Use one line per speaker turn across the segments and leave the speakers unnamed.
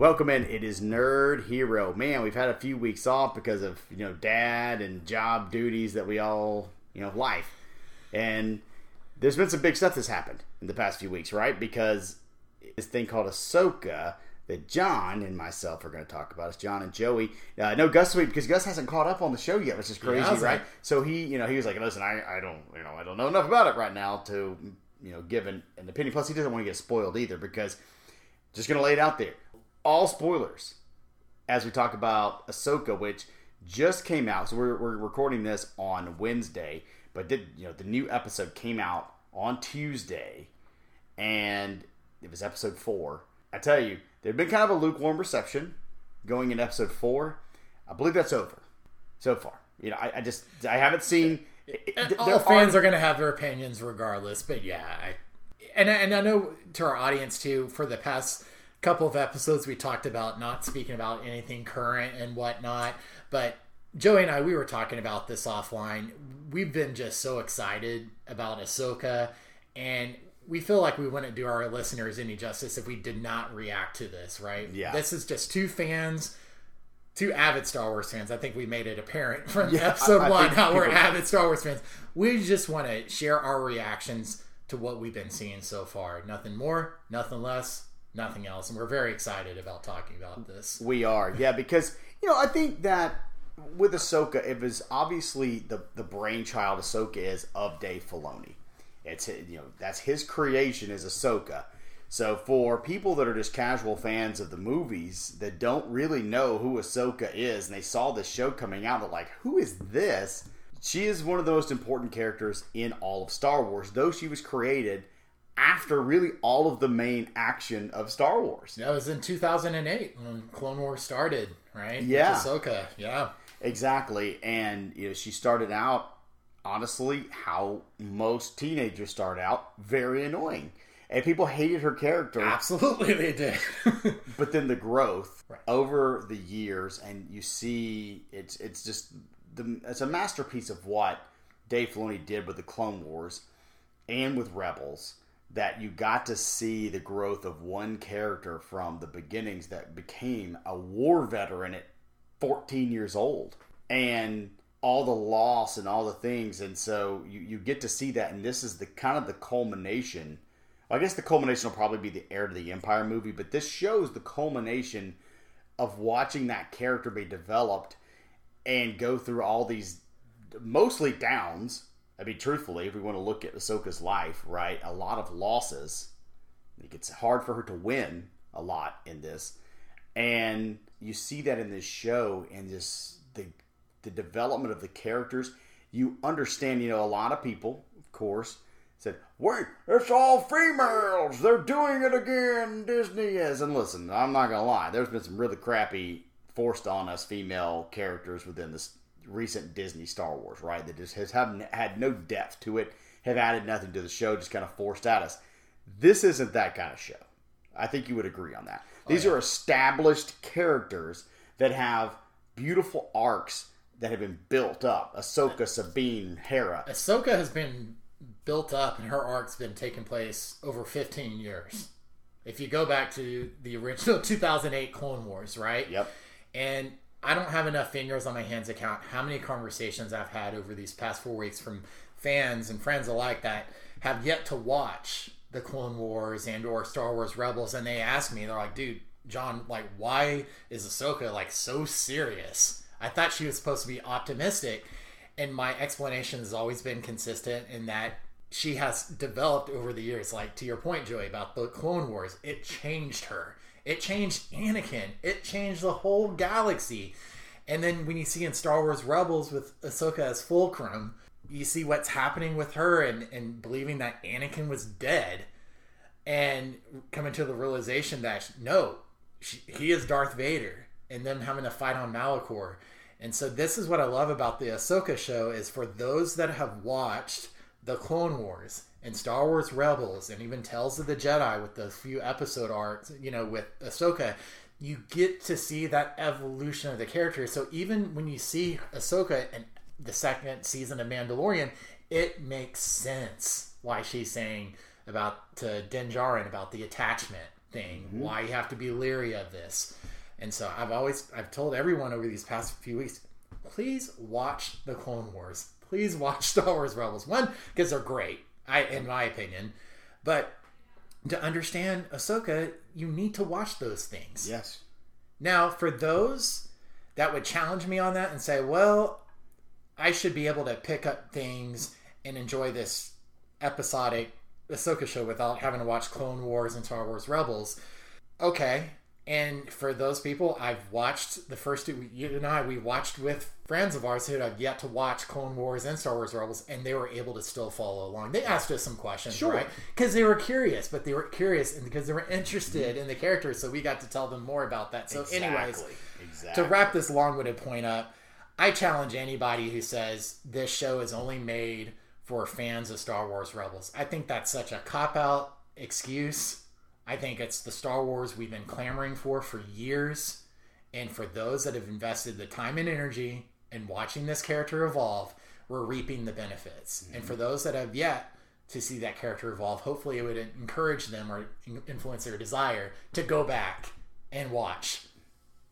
Welcome in. It is Nerd Hero. Man, we've had a few weeks off because of you know dad and job duties that we all you know life, and there's been some big stuff that's happened in the past few weeks, right? Because this thing called Ahsoka that Jon and myself are going to talk about. It's John and Joey. Uh, no, Gus week because Gus hasn't caught up on the show yet, which is crazy,
hasn't.
right? So he, you know, he was like, "Listen, I, I don't, you know, I don't know enough about it right now to, you know, give an, an opinion." Plus, he doesn't want to get spoiled either because just going to lay it out there. All spoilers as we talk about Ahsoka, which just came out. So we're, we're recording this on Wednesday, but did you know the new episode came out on Tuesday, and it was episode four. I tell you, there'd been kind of a lukewarm reception going in episode four. I believe that's over so far. You know, I, I just I haven't seen.
And all fans are going to have their opinions regardless, but yeah, I, and I- and I know to our audience too. For the past couple of episodes, we talked about not speaking about anything current and whatnot. But Joey and I, we were talking about this offline. We've been just so excited about Ahsoka, and we feel like we wouldn't do our listeners any justice if we did not react to this. Right?
Yeah.
This is just two fans. Two avid Star Wars fans. I think we made it apparent from
Yeah,
episode
I- I
one how we're avid Star Wars fans. We just want to share our reactions to what we've been seeing so far. Nothing more, nothing less, nothing else. And we're very excited about talking about this.
We are, yeah, because you know I think that with Ahsoka, it was obviously the the brainchild Ahsoka is of Dave Filoni. It's you know that's his creation is Ahsoka. So for people that are just casual fans of the movies that don't really know who Ahsoka is, and they saw this show coming out, they're like, "Who is this?" She is one of the most important characters in all of Star Wars, though she was created after really all of the main action of Star Wars.
That was in 2008 when Clone Wars started, right? With
Yeah.
Ahsoka, yeah.
Exactly. And you know, she started out honestly how most teenagers start out, very annoying. And people hated her character,
Absolutely, they did.
but then the growth
Right.
over the years and you see it's it's just the it's a masterpiece of what Dave Filoni did with the Clone Wars and with Rebels that you got to see the growth of one character from the beginnings that became a war veteran at 14 years old and all the loss and all the things and so you, you get to see that and this is the kind of the culmination I guess the culmination will probably be the heir to the Empire movie, but this shows the culmination of watching that character be developed and go through all these mostly downs. I mean, truthfully, if we want to look at Ahsoka's life, right, a lot of losses. It gets hard for her to win a lot in this, and you see that in this show and just the the development of the characters. You understand, you know, a lot of people, of course, said, "Wait, it's all females. They're doing it again." Disney is, and listen, I'm not gonna lie. There's been some really crappy forced on us female characters within this recent Disney Star Wars, right? That just has haven't had no depth to it, have added nothing to the show, just kind of forced at us. This isn't that kind of show. I think you would agree on that. Oh, These are established characters that have beautiful arcs that have been built up. Ahsoka, Sabine, Hera.
Ahsoka has been built up and her arc's been taking place over 15 years. If you go back to the original 2008 Clone Wars, right?
Yep.
And I don't have enough fingers on my hands to count how many conversations I've had over these past four weeks from fans and friends alike that have yet to watch the Clone Wars and or Star Wars Rebels, and they ask me, they're like, "Dude, Jon, like, why is Ahsoka like so serious? I thought she was supposed to be optimistic." And my explanation has always been consistent in that she has developed over the years. Like to your point, Joey, about the Clone Wars, it changed her. It changed Anakin. It changed the whole galaxy. And then when you see in Star Wars Rebels with Ahsoka as Fulcrum, you see what's happening with her and, and believing that Anakin was dead and coming to the realization that no, she, he is Darth Vader, and them having to fight on Malachor. And so this is what I love about the Ahsoka show is for those that have watched the Clone Wars and Star Wars Rebels and even Tales of the Jedi with the few episode arcs, you know, with Ahsoka, you get to see that evolution of the character. So even when you see Ahsoka in the second season of Mandalorian, it makes sense why she's saying about to Din Djarin about the attachment thing, mm-hmm. why you have to be leery of this. And so I've always I've told everyone over these past few weeks, please watch the Clone Wars. Please watch Star Wars Rebels. One, because they're great, I in my opinion. But to understand Ahsoka, you need to watch those things.
Yes.
Now, for those that would challenge me on that and say, well, I should be able to pick up things and enjoy this episodic Ahsoka show without having to watch Clone Wars and Star Wars Rebels. Okay. And for those people, I've watched the first two. You and I, we watched with friends of ours who have yet to watch Clone Wars and Star Wars Rebels, and they were able to still follow along. They asked us some questions,
Sure.
right? Because they were curious, but they were curious and because they were interested in the characters, so we got to tell them more about that. So, anyways,
Exactly. Exactly.
to wrap this long-winded point up, I challenge anybody who says this show is only made for fans of Star Wars Rebels. I think that's such a cop-out excuse. I think it's the Star Wars we've been clamoring for for years, and for those that have invested the time and energy in watching this character evolve, we're reaping the benefits. And mm-hmm. for those that have yet to see that character evolve, hopefully it would encourage them or influence their desire to go back and watch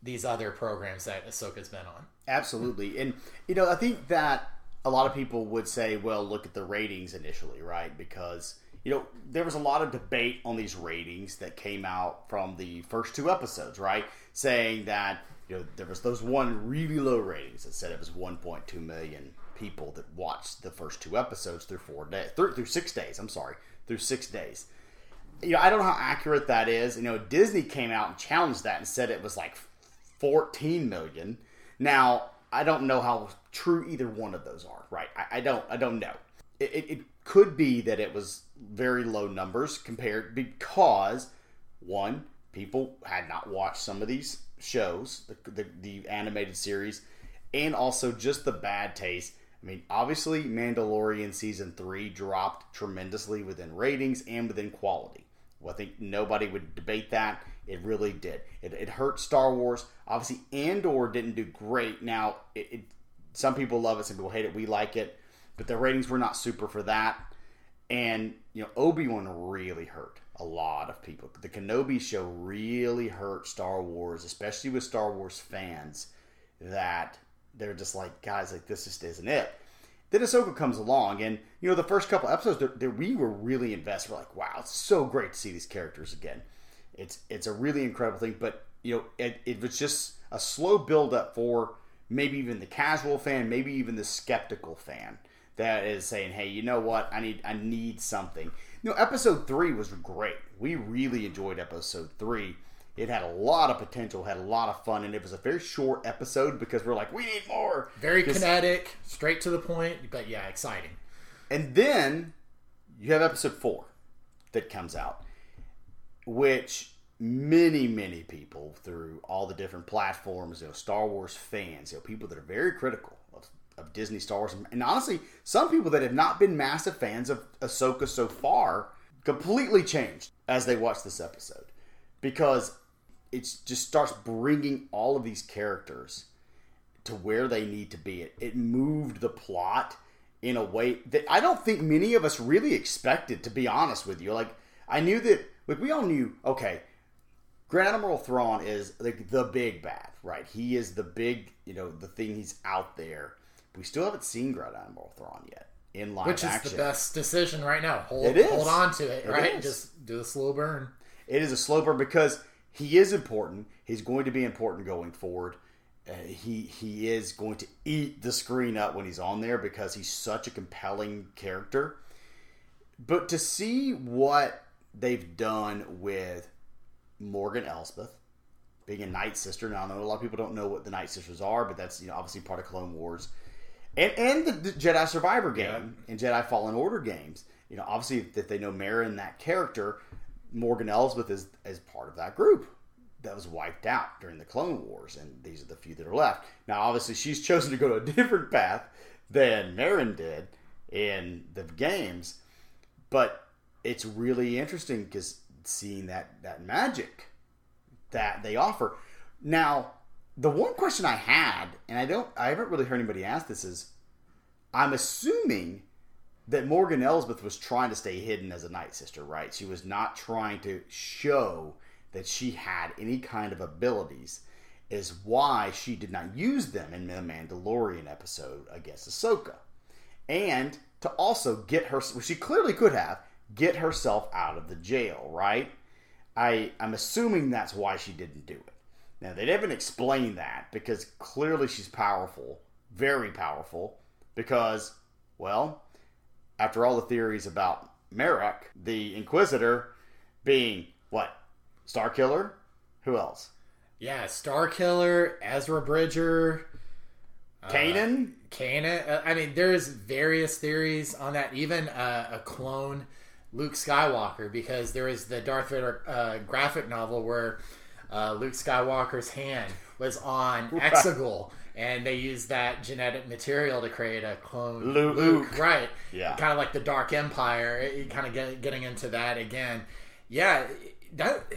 these other programs that Ahsoka's been on.
Absolutely. And, you know, I think that a lot of people would say, well, look at the ratings initially, right? Because, you know, there was a lot of debate on these ratings that came out from the first two episodes, right? Saying that, you know, there was those one really low ratings that said it was 1.2 million people that watched the first two episodes through four days, through, through six days, I'm sorry, through six days. You know, I don't know how accurate that is. You know, Disney came out and challenged that and said it was like 14 million. Now, I don't know how true either one of those are, right? I, I don't I don't know. It, it, it could be that it was very low numbers compared because one, people had not watched some of these shows, the, the, the animated series, and also just the bad taste. I mean, obviously, Mandalorian season three dropped tremendously within ratings and within quality. Well, I think nobody would debate that. It really did. It, it hurt Star Wars. Obviously, Andor didn't do great. Now, it, it, some people love it, some people hate it. We like it, but the ratings were not super for that. And you know, Obi Wan really hurt a lot of people. The Kenobi show really hurt Star Wars, especially with Star Wars fans. That they're just like, guys, like this just isn't it. Then Ahsoka comes along, and you know, the first couple episodes, that we were really invested. We're like, wow, it's so great to see these characters again. It's it's a really incredible thing, but you know, it, it was just a slow build up for maybe even the casual fan, maybe even the skeptical fan that is saying, "Hey, you know what? I need I need something." You know, episode three was great. We really enjoyed episode three. It had a lot of potential, had a lot of fun, and it was a very short episode because we're like, we need more.
Very kinetic, straight to the point, but yeah, exciting.
And then you have episode four that comes out, which many, many people through all the different platforms, you know, Star Wars fans, you know, people that are very critical of, Disney Star Wars, and honestly, some people that have not been massive fans of Ahsoka so far completely changed as they watch this episode because it just starts bringing all of these characters to where they need to be. It, it moved the plot in a way that I don't think many of us really expected, to be honest with you. Like, I knew that, like, we all knew, okay, Grand Admiral Thrawn is like the big bad, right? He is the big, you know, the thing he's out there. We still haven't seen Grand Admiral Thrawn yet in live
Which is
action.
the best decision right now. Hold,
It is.
hold on to it,
It
right?
is.
Just do a slow burn.
It is a slow burn because he is important. He's going to be important going forward. Uh, he he is going to eat the screen up when he's on there because he's such a compelling character. But to see what they've done with Morgan Elsbeth being a Night Sister, now I know a lot of people don't know what the Night Sisters are, but that's you know obviously part of Clone Wars, and and the, Jedi Survivor game and Jedi Fallen Order games. You know, obviously that they know Merrin that character, Morgan Elsbeth is is part of that group that was wiped out during the Clone Wars, and these are the few that are left. Now, obviously, she's chosen to go to a different path than Merrin did in the games, but it's really interesting because seeing that that magic that they offer. Now, the one question I had, and I don't, I haven't really heard anybody ask this, is I'm assuming that Morgan Elsbeth was trying to stay hidden as a Night Sister, right? She was not trying to show that she had any kind of abilities is why she did not use them in the Mandalorian episode against Ahsoka. And to also get her, she clearly could have, get herself out of the jail, right? I, I'm assuming that's why she didn't do it. Now, they didn't explain that because clearly she's powerful, very powerful, because, well, after all the theories about Marrok, the Inquisitor being what? Star Killer? Who else?
Yeah, Star Killer, Ezra Bridger,
Kanan?
Uh, Kanan. Uh, I mean, there's various theories on that. Even uh, a clone Luke Skywalker, because there is the Darth Vader uh, graphic novel where uh, Luke Skywalker's hand was on right. Exegol, and they used that genetic material to create a clone
Luke. Luke.
Right.
Yeah.
Kind of like the Dark Empire. Kind of get, getting into that again. Yeah. That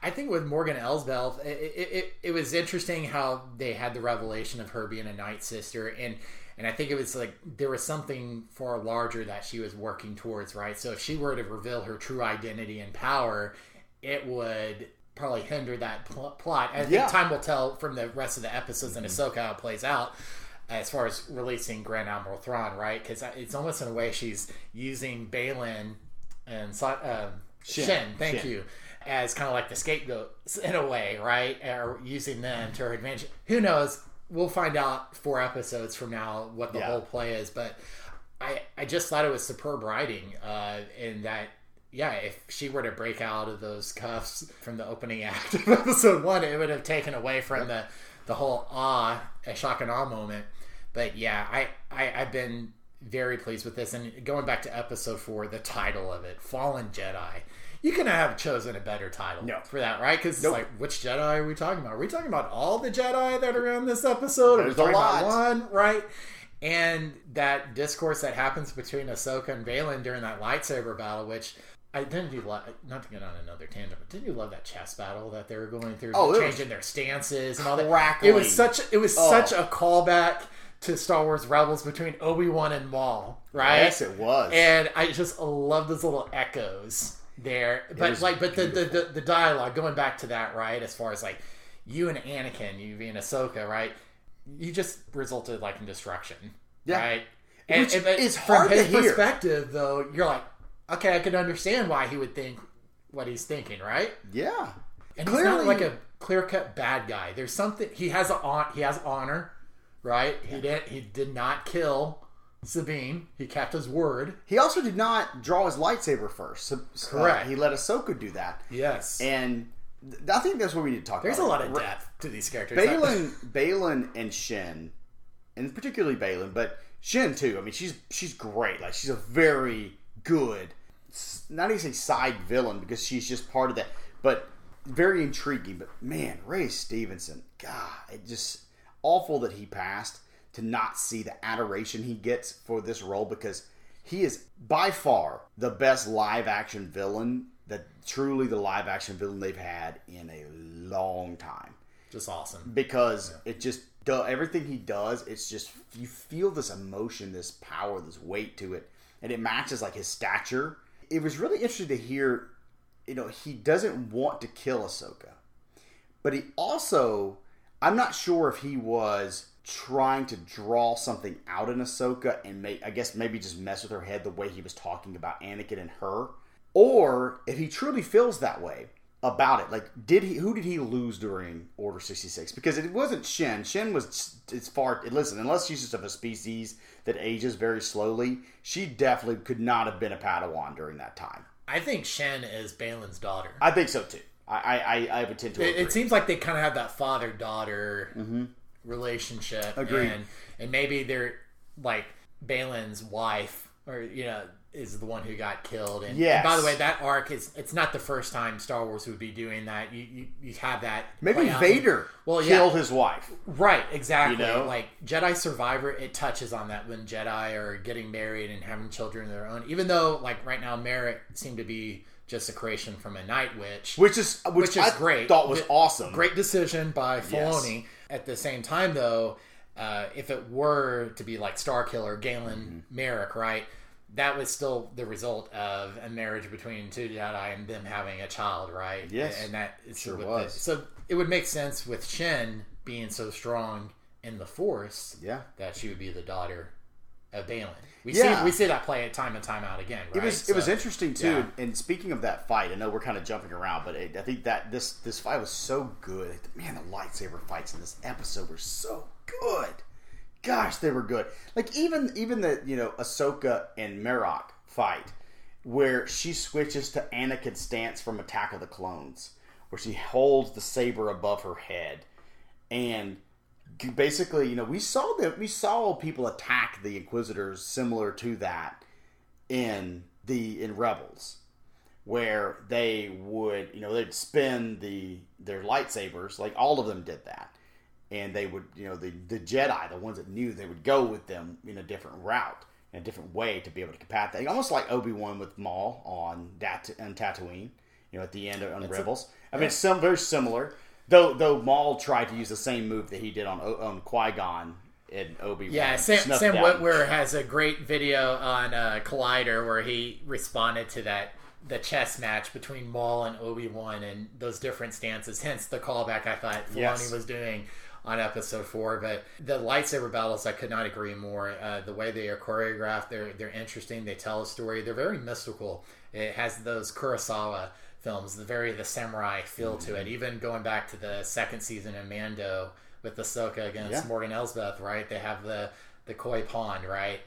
I think with Morgan Elsbeth, it, it, it was interesting how they had the revelation of her being a Night Sister, and and I think it was like there was something far larger that she was working towards, right? So if she were to reveal her true identity and power, it would probably hinder that pl- plot. I think
Yeah.
time will tell from the rest of the episodes and Ahsoka how it plays out as far as releasing Grand Admiral Thrawn, right? Because it's almost in a way she's using Baylan and uh,
Shin.
Shin, thank
Shin.
you, as kind of like the scapegoats in a way, right? Or using them to her advantage. Who knows? We'll find out four episodes from now what the
Yeah.
whole play is, but I I just thought it was superb writing, uh, in that. Yeah, if she were to break out of those cuffs from the opening act of episode one, it would have taken away from the the whole awe, a shock and awe moment. But yeah, I, I I've been very pleased with this. And going back to episode four, the title of it, Fallen Jedi. You couldn't have chosen a better title
No.
for that, right? Because it's like, which Jedi are we talking about? Are we talking about all the Jedi that are in this episode?
There's a lot.
one, right? And that discourse that happens between Ahsoka and Baylan during that lightsaber battle, which I didn't you love. Not to get on another tangent, but didn't you love that chess battle that they were going through,
Oh,
changing their stances and all that?
crackling.
It was such. It was
Oh.
such a callback to Star Wars Rebels between Obi Wan and Maul, right?
Yes, it was.
And I just love those little echoes there. But like, but the, the, the the dialogue going back to that, right? As far as like you and Anakin, you being Ahsoka, right? You just resulted like in destruction,
Yeah.
right?
Which
but
is
from
hard to hear.
perspective, though, you're like, okay, I can understand why he would think what he's thinking, right?
yeah.
And he's not like a clear cut bad guy. There's something he has a on he has honor, right? He did he did not kill Sabine. He kept his word.
He also did not draw his lightsaber first. So, uh,
Correct.
he let Ahsoka do that.
Yes.
And th- I think that's what we need to talk about.
There's a lot of depth to these characters.
Baylan, Baylan, and Shin, and particularly Baylan, but Shin too. I mean, she's she's great. Like she's a very good, not even say side villain because she's just part of that, but very intriguing. But man, Ray Stevenson, God, it just awful that he passed. To not see the adoration he gets for this role because he is by far the best live action villain that truly the live action villain they've had in a long time
just awesome.
because it just do, everything he does it's just you feel this emotion this power this weight to it and it matches like his stature it was really interesting to hear you know he doesn't want to kill ahsoka but he also i'm not sure if he was trying to draw something out in ahsoka and make, i guess maybe just mess with her head the way he was talking about anakin and her or if he truly feels that way about it like did he who did he lose during order 66 because it wasn't Shin. Shin was it's far listen unless she's just of a species that ages very slowly she definitely could not have been a padawan during that time
I think Shin is Baylan's daughter.
i think so too i i i have a tend to
It, it seems like they kind of have that father daughter relationship,
Mm-hmm. Agreed.
and and maybe they're like Baylan's wife, or you know, is the one who got killed. And, and by the way, that arc is it's not the first time Star Wars would be doing that. You you, you have that
maybe vader
Well, yeah.
killed his wife
Right, exactly.
You know?
Like Jedi Survivor, it touches on that when Jedi are getting married and having children of their own. Even though, like right now, Marrok seemed to be just a creation from a Night Witch.
which is which,
Which is
I
great.
thought was awesome
Great decision by
Yes.
At the same time, though, uh, if it were to be like Star Killer, Galen
Mm-hmm.
Marek, right? That was still the result of a marriage between two Jedi and them having a child, right?
Yes,
and that
sure was.
The, so it would make sense with Shin being so strong in the Force,
Yeah.
that she would be the daughter of Baylan. We
Yeah.
see we see that play it time and time out again. Right?
It was
So-
it was interesting too.
yeah.
And speaking of that fight, I know we're kind of jumping around, but it, I think that this this fight was so good. Man, the lightsaber fights in this episode were so good. Gosh, they were good. Like even even the you know Ahsoka and Marrok fight, where she switches to Anakin's stance from Attack of the Clones, where she holds the saber above her head, and basically, you know, we saw that we saw people attack the Inquisitors similar to that in the in Rebels, where they would, you know, they'd spin the their lightsabers, like all of them did that, and they would, you know, the the Jedi, the ones that knew, they would go with them in a different route, in a different way to be able to combat that, almost like Obi Wan with Maul on Dat on Tatooine, you know, at the end of, on Rebels. I mean, it's some very similar. Though though Maul tried to use the same move that he did on on Qui Gon and Obi Wan.
Yeah, Sam, Sam Witwer has a great video on uh, Collider where he responded to that the chess match between Maul and Obi Wan and those different stances. Hence the callback I thought Filoni
Yes.
was doing on episode four. But the lightsaber battles, I could not agree more. Uh, the way they are choreographed, they're they're interesting. They tell a story. They're very mystical. It has those Kurosawa films, the very the samurai feel to it. Even going back to the second season of Mando with Ahsoka against
Yeah.
Morgan Elsbeth, right? They have the the koi pond, right?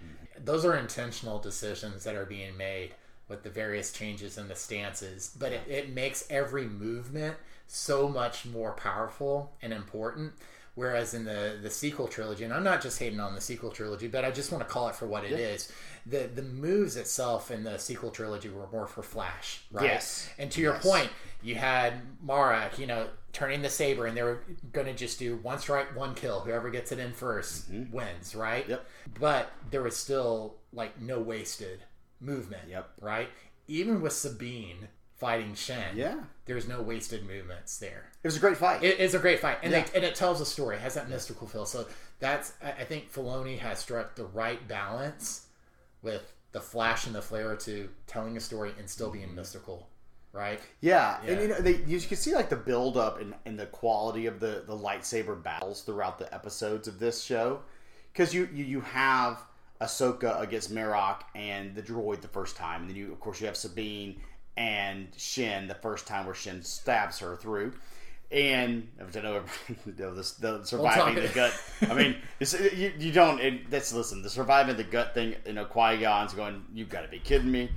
Those are intentional decisions that are being made with the various changes in the stances, but it, it makes every movement so much more powerful and important. Whereas in the the sequel trilogy, and I'm not just hating on the sequel trilogy, but I just want to call it for what it is. The the moves itself in the sequel trilogy were more for flash, right?
Yes.
And to your point, you had Mara, you know, turning the saber, and they were going to just do one strike, one kill. Whoever gets it in 1st wins, right?
Mm-hmm. Yep.
But there was still like no wasted movement.
Yep.
Right. Even with Sabine fighting Shin,
Yeah.
there's no wasted movements there.
It was a great fight.
It is a great fight, and,
Yeah.
they, and it tells a story. It has that mystical feel. So that's I I think Filoni has struck the right balance with the flash and the flair to telling a story and still being mm-hmm. mystical, right?
Yeah,
Yeah.
and you know they you can see like the build up and, and the quality of the the lightsaber battles throughout the episodes of this show, because you, you you have Ahsoka against Marrok and the droid the first time, and then you of course you have Sabine and Shin the first time where Shin stabs her through. And I know, this, the surviving the gut. I mean, it's, you, you don't. It, that's listen. The surviving the gut thing. You know, Qui Gon's going. You've got to be kidding me. You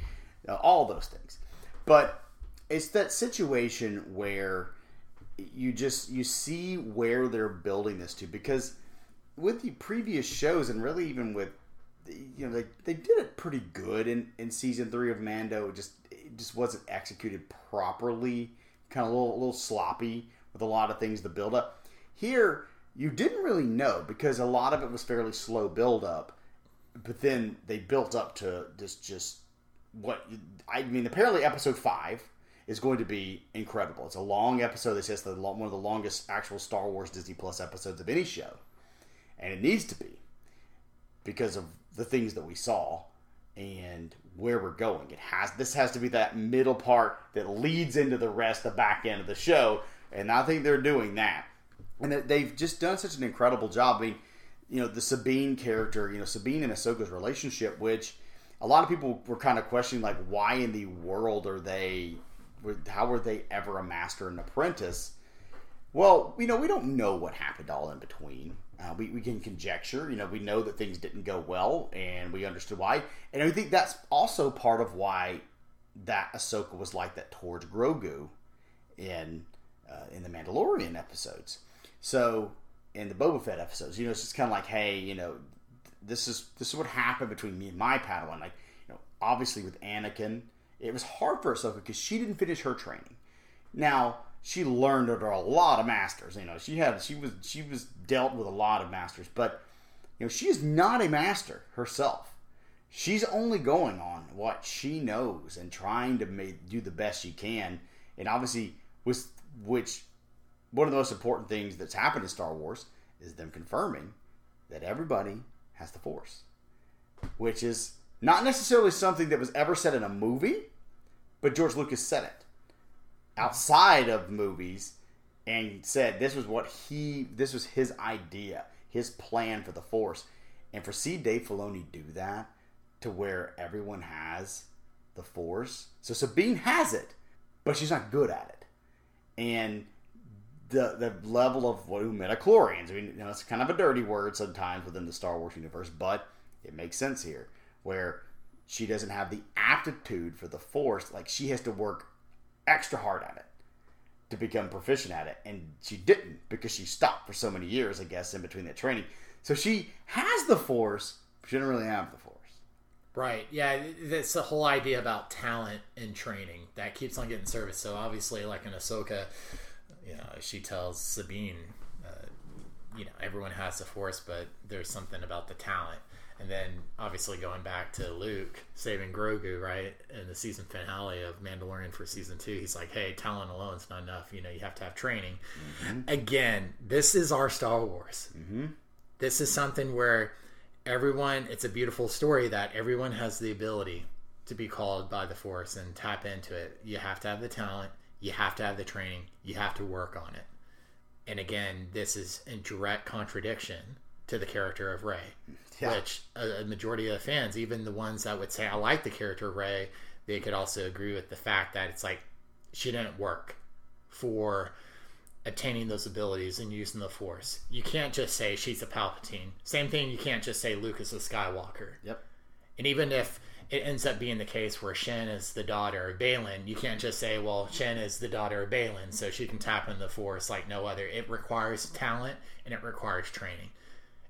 know, all those things, but it's that situation where you just you see where they're building this to because with the previous shows and really even with you know they, they did it pretty good in, in season three of Mando just it just wasn't executed properly kind of a little, a little sloppy with a lot of things to build up here you didn't really know because a lot of it was fairly slow build up but then they built up to this just what I mean. Apparently, episode five is going to be incredible. It's a long episode. This is the one of the longest actual Star Wars Disney Plus episodes of any show, and it needs to be because of the things that we saw and where we're going. It has this has to be that middle part that leads into the rest, the back end of the show, and I think they're doing that. And they've just done such an incredible job. I mean, you know, the Sabine character, you know, Sabine and Ahsoka's relationship, which a lot of people were kind of questioning, like, why in the world are they, how were they ever a master and apprentice? Well, you know, we don't know what happened all in between. Uh, we, we can conjecture. You know, we know that things didn't go well, and we understood why. And I think that's also part of why that Ahsoka was like that towards Grogu in uh, in the Mandalorian episodes. So in the Boba Fett episodes, you know, it's just kind of like, hey, you know, this is this is what happened between me and my Padawan. Like, you know, obviously with Anakin, it was hard for Ahsoka because she didn't finish her training. Now she learned under a lot of masters. You know, she had she was she was dealt with a lot of masters, but you know, she is not a master herself. She's only going on what she knows and trying to make, do the best she can. And obviously, with which one of the most important things that's happened in Star Wars is them confirming that everybody has the Force, which is Not necessarily something that was ever said in a movie, but George Lucas said it outside of movies and said this was what he this was his idea, his plan for the Force. And for see Dave Filoni do that to where everyone has the Force. So Sabine has it, but she's not good at it. And the the level of what midichlorians. I mean, you know, it's kind of a dirty word sometimes within the Star Wars universe, but it makes sense here, where she doesn't have the aptitude for the Force. Like she has to work extra hard at it to become proficient at it, and she didn't because she stopped for so many years, I guess, in between that training. So she has the Force, she didn't really have the Force.
Right. Yeah, that's the whole idea about talent and training that keeps on getting service. So obviously, like in Ahsoka, you know, she tells Sabine, uh, you know, everyone has the Force, but there's something about the talent. And then obviously going back to Luke saving Grogu, right, in the season finale of Mandalorian for season two, he's like, "Hey, talent alone is not enough. You know, you have to have training." Mm-hmm. Again, this is our Star Wars. Mm-hmm. This is something where everyone. It's a beautiful story that everyone has the ability to be called by the Force and tap into it. You have to have the talent. You have to have the training. You have to work on it. And again, this is in direct contradiction to the character of Rey,
Yeah.
which a, a majority of the fans, even the ones that would say I like the character Rey, they could also agree with the fact that it's like she didn't work for attaining those abilities and using the Force. You can't just say she's a Palpatine. Same thing. You can't just say Luke is a Skywalker.
Yep.
And even if it ends up being the case where Shin is the daughter of Baylan, you can't just say, well, Shin is the daughter of Baylan, so she can tap into the Force like no other. It requires talent and it requires training.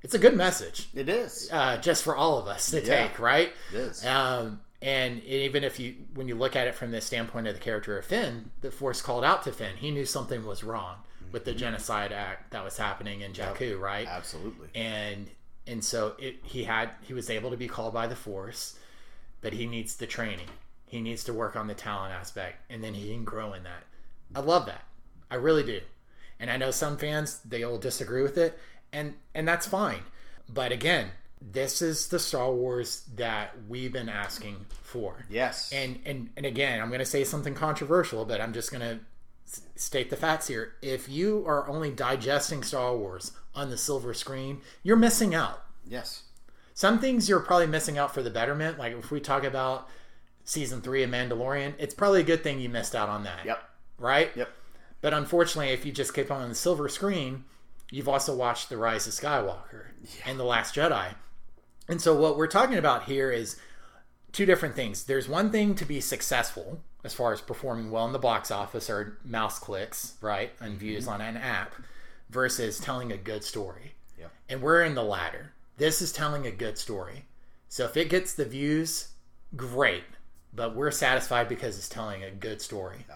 It's a good message,
It is.
uh, just for all of us to
Yeah.
take, right?
It is.
Um, and even if you, when you look at it from the standpoint of the character of Finn, the Force called out to Finn. He knew something was wrong with the genocide act that was happening in Jakku, right?
Absolutely.
and and so it, he had he was able to be called by the force but he needs the training he needs to work on the talent aspect and then he can grow in that i love that i really do and i know some fans they'll disagree with it and and that's fine but again this is the star wars that we've been asking for
Yes.
and and and again, I'm going to say something controversial, but I'm just going to state the facts here. If you are only digesting Star Wars on the silver screen, you're missing out.
yes.
Some things you're probably missing out for the betterment. Like if we talk about season three of Mandalorian, it's probably a good thing you missed out on that.
Yep.
Right?
Yep.
But unfortunately, if you just keep on the silver screen, you've also watched The Rise of Skywalker and The Last Jedi. And so, what we're talking about here is two different things. There's one thing to be successful as far as performing well in the box office or mouse clicks, right, and mm-hmm. views on an app, versus telling a good story.
Yep.
And we're in the latter. This is telling a good story. So if it gets the views, great. But we're satisfied because it's telling a good story.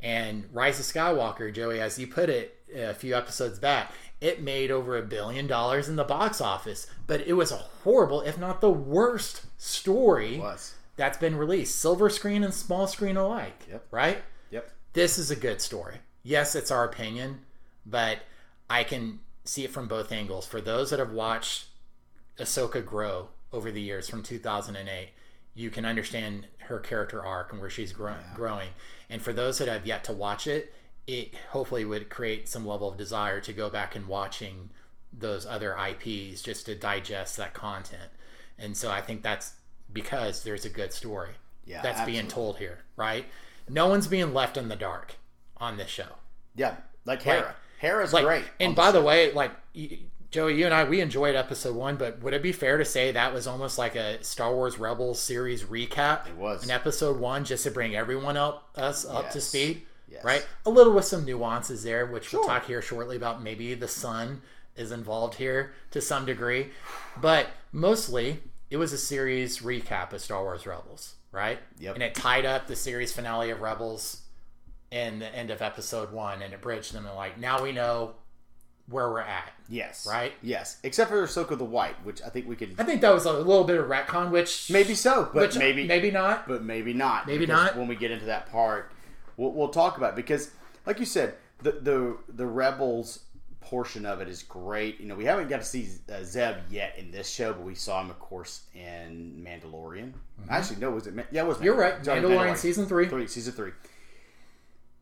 And Rise of Skywalker, Joey, as you put it a few episodes back, it made over a billion dollars in the box office, but it was a horrible, if not the worst, story that's been released, silver screen and small screen alike.
Yep.
Right?
Yep.
This is a good story. Yes, it's our opinion, but I can see it from both angles. For those that have watched Ahsoka grow over the years from 2008, you can understand her character arc and where she's grow- growing. And for those that have yet to watch it, it hopefully would create some level of desire to go back and watching those other IPs just to digest that content. And so I think that's because there's a good story
Yeah,
that's being told here, right? No one's being left in the dark on this show.
Yeah. Like Hera. Hera's
Like,
great.
and by the way, like Joey, you and I, we enjoyed episode one, but would it be fair to say that was almost like a Star Wars Rebels series recap?
It was.
in episode one, just to bring everyone up us up to speed,
Yes.
right? A little with some nuances there, which we'll talk here shortly about. Maybe the sun is involved here to some degree, but mostly it was a series recap of Star Wars Rebels, right?
Yep.
And it tied up the series finale of Rebels in the end of episode one, and it bridged them. And like now we know where we're at.
Yes.
Right?
Yes. Except for Ahsoka the White, which I think we could
I think that was a little bit of retcon, which
maybe so, but maybe
maybe not.
but maybe not.
Maybe not.
When we get into that part, we'll, we'll talk about it because, like you said, the the the rebels portion of it is great. You know, we haven't got to see uh, Zeb yet in this show, but we saw him, of course, in Mandalorian. Actually, no, was it? Ma- Yeah, it was.
Mm-hmm. You're right.
Sorry,
Mandalorian season three.
three, season three,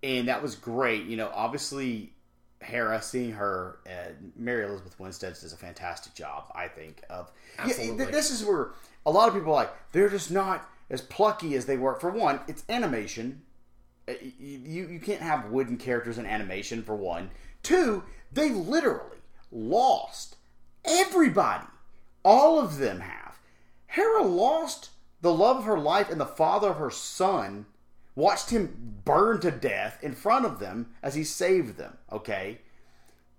and that was great. You know, obviously, Hera, seeing her, uh, Mary Elizabeth Winstead does a fantastic job. I think of Yeah,
Absolutely.
th- this is where a lot of people are like they're just not as plucky as they were. For one, it's animation. Uh, You you can't have wooden characters in animation. For one, two, they literally lost everybody. All of them have. Hera lost the love of her life and the father of her son. Watched him burn to death in front of them as he saved them. Okay,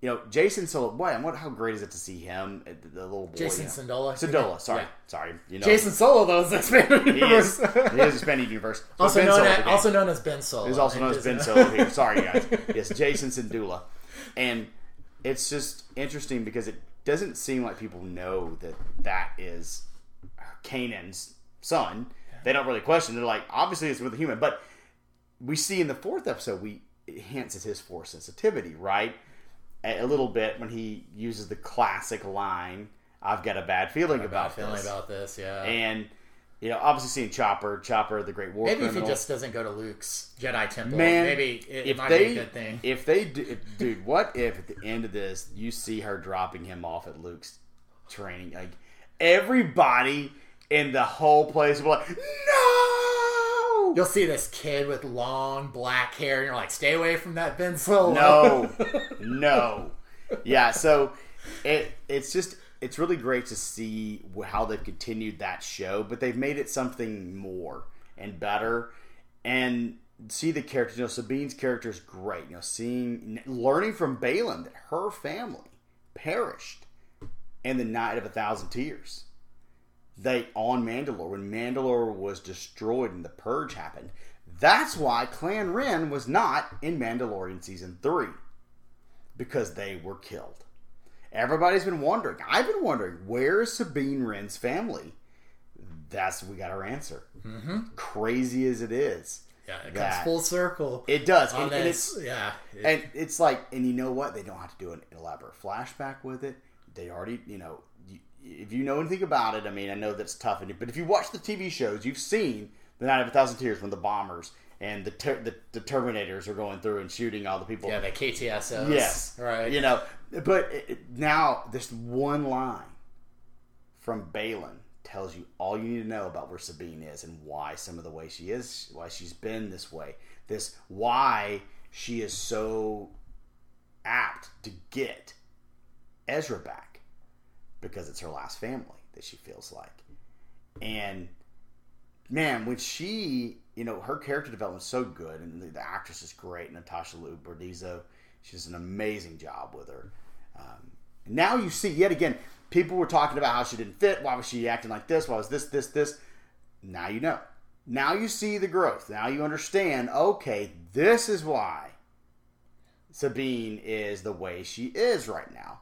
you know Jacen Solo. Boy, what? How great is it to see him, the, the little boy?
Jacen
you know. Syndulla. Sorry,
Yeah.
sorry. You know,
Jacen Solo, though, is the expanded
He
universe.
is. he is expanded universe. So
also,
Ben
known
Solo
as, also known as Ben Solo.
He's also known as Ben Solo here. Sorry, guys. Yes, Jacen Syndulla. And it's just interesting because it doesn't seem like people know that that is Kanan's son. They don't really question. They're like, obviously it's with a human. But we see in the fourth episode, we it hints his force sensitivity, right? A, little bit when he uses the classic line, I've got a bad feeling
Bad
about
feeling
this.
about this, yeah.
and, you know, obviously seeing Chopper, Chopper, the great war
maybe if he just doesn't go to Luke's Jedi temple,
Man,
maybe it,
if
might
they,
be a good thing.
If they do, if- dude, what if at the end of this you see her dropping him off at Luke's training? Like everybody in the whole place will be like, no,
You'll see this kid with long black hair, and you're like, "Stay away from that Ben Solo."
no, no, yeah. So it it's just it's really great to see how they've continued that show, but they've made it something more and better, and see the characters. You know, Sabine's character is great. You know, seeing learning from Baylan that her family perished in the night of a thousand tears. They on Mandalore when Mandalore was destroyed and the purge happened. That's why Clan Wren was not in Mandalorian season three because they were killed. Everybody's been wondering. I've been wondering where is Sabine Wren's family. That's we got our answer. Mm-hmm. Crazy as it is,
yeah, it comes full circle.
it does, and, and it's
yeah, it-
and it's like, and you know what? They don't have to do an elaborate flashback with it. They already, you know, you, if you know anything about it, I mean, I know that's tough, but if you watch the TV shows, you've seen the Night of a Thousand Tears when the bombers and the ter- the, the Terminators are going through and shooting all the people.
yeah, the KTSOs.
Yes,
right.
You know, but it, it- now this one line from Baylan tells you all you need to know about where Sabine is and why some of the way she is, why she's been this way, this why she is so apt to get Ezra back because it's her last family that she feels like, and man, when she, you know, her character development's so good, and the, the actress is great, Natasha Liu Bordizzo, she does an amazing job with her. Um, now you see, yet again, people were talking about how she didn't fit. Why was she acting like this? Why was this, this, this? Now you know. Now you see the growth. Now you understand. Okay, this is why Sabine is the way she is right now,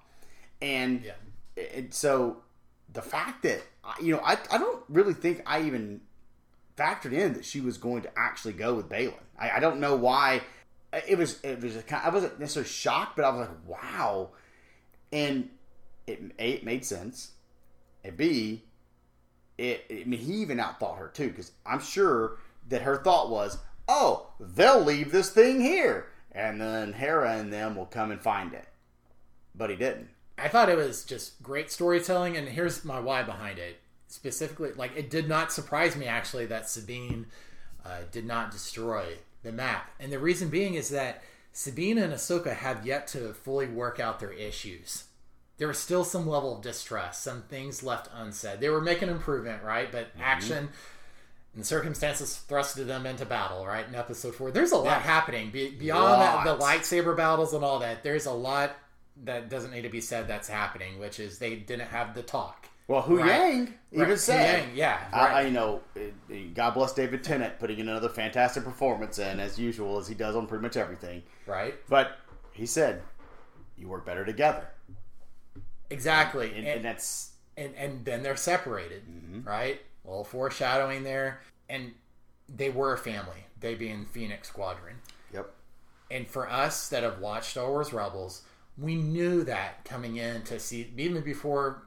and
Yeah.
And so the fact that you know I, I don't really think I even factored in that she was going to actually go with Baylan. I, I don't know why. It was it was kind. I wasn't necessarily shocked, but I was like, wow, and it a it made sense, and b it I mean he even outthought her too because I'm sure that her thought was, oh, they'll leave this thing here, and then Hera and them will come and find it, but he didn't.
I thought it was just great storytelling, and here's my why behind it. Specifically, like it did not surprise me actually that Sabine uh, did not destroy the map, and the reason being is that Sabine and Ahsoka have yet to fully work out their issues. There was still some level of distrust, some things left unsaid. They were making improvement, right? But action and circumstances thrusted them into battle, right? In episode four, there's a lot
Yeah.
happening Be- beyond that, the lightsaber battles and all that. There's a lot that doesn't need to be said that's happening, which is they didn't have the talk.
Well, Hu
Right.
Yang even
Right.
said,
Yang, yeah,
I, I you know, God bless David Tennant putting in another fantastic performance, and as usual, as he does on pretty much everything.
Right?
But he said, "You work better together,"
Exactly.
and,
And,
and that's
and, and then they're separated, mm-hmm. right? Well, foreshadowing there. And they were a family, they being Phoenix Squadron.
yep.
And for us that have watched Star Wars Rebels, We knew that coming in to see even before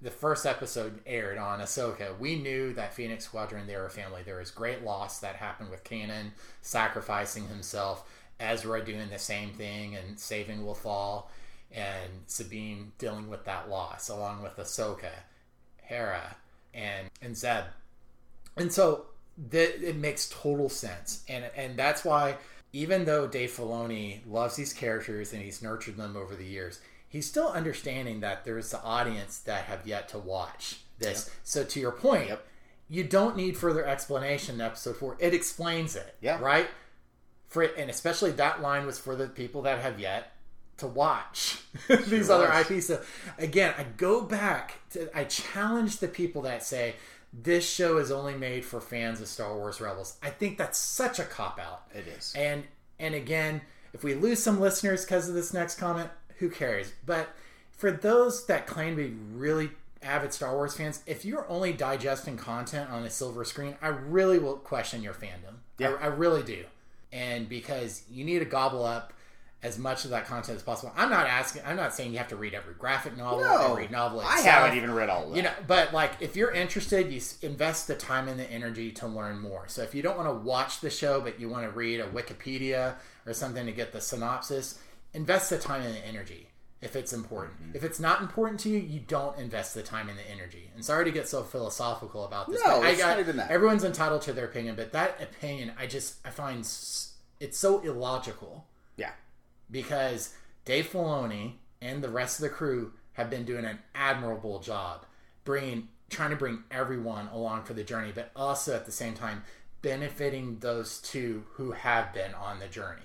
the first episode aired on Ahsoka, we knew that Phoenix Squadron they were a family. There was great loss that happened with Kanan sacrificing himself, Ezra doing the same thing and saving Lothal, and Sabine dealing with that loss along with Ahsoka, Hera, and and Zeb. And so that it makes total sense, and and that's why even though Dave Filoni loves these characters and he's nurtured them over the years, he's still understanding that there's the audience that have yet to watch this. Yep. So to your point, yep. you don't need further explanation in episode four. It explains it.
Yeah.
Right? For and especially that line was for the people that have yet to watch these other. IPs. So again, I go back to I challenge the people that say this show is only made for fans of Star Wars Rebels. I think that's such a cop out.
It is.
And and again, if we lose some listeners because of this next comment, who cares? But for those that claim to be really avid Star Wars fans, if you're only digesting content on a silver screen, I really will question your fandom. Yeah. I, I really do. And because you need to gobble up as much of that content as possible. I'm not asking. I'm not saying you have to read every graphic novel, no, every novel. Itself.
I haven't even read all of that.
You know, but like if you're interested, you invest the time and the energy to learn more. So if you don't want to watch the show, but you want to read a Wikipedia or something to get the synopsis, invest the time and the energy if it's important. Mm-hmm. If it's not important to you, you don't invest the time and the energy. And sorry to get so philosophical about this.
No, it's
got,
not even that.
Everyone's entitled to their opinion, but that opinion, I just I find it's so illogical.
Yeah,
because Dave Filoni and the rest of the crew have been doing an admirable job bringing trying to bring everyone along for the journey, but also at the same time benefiting those two who have been on the journey.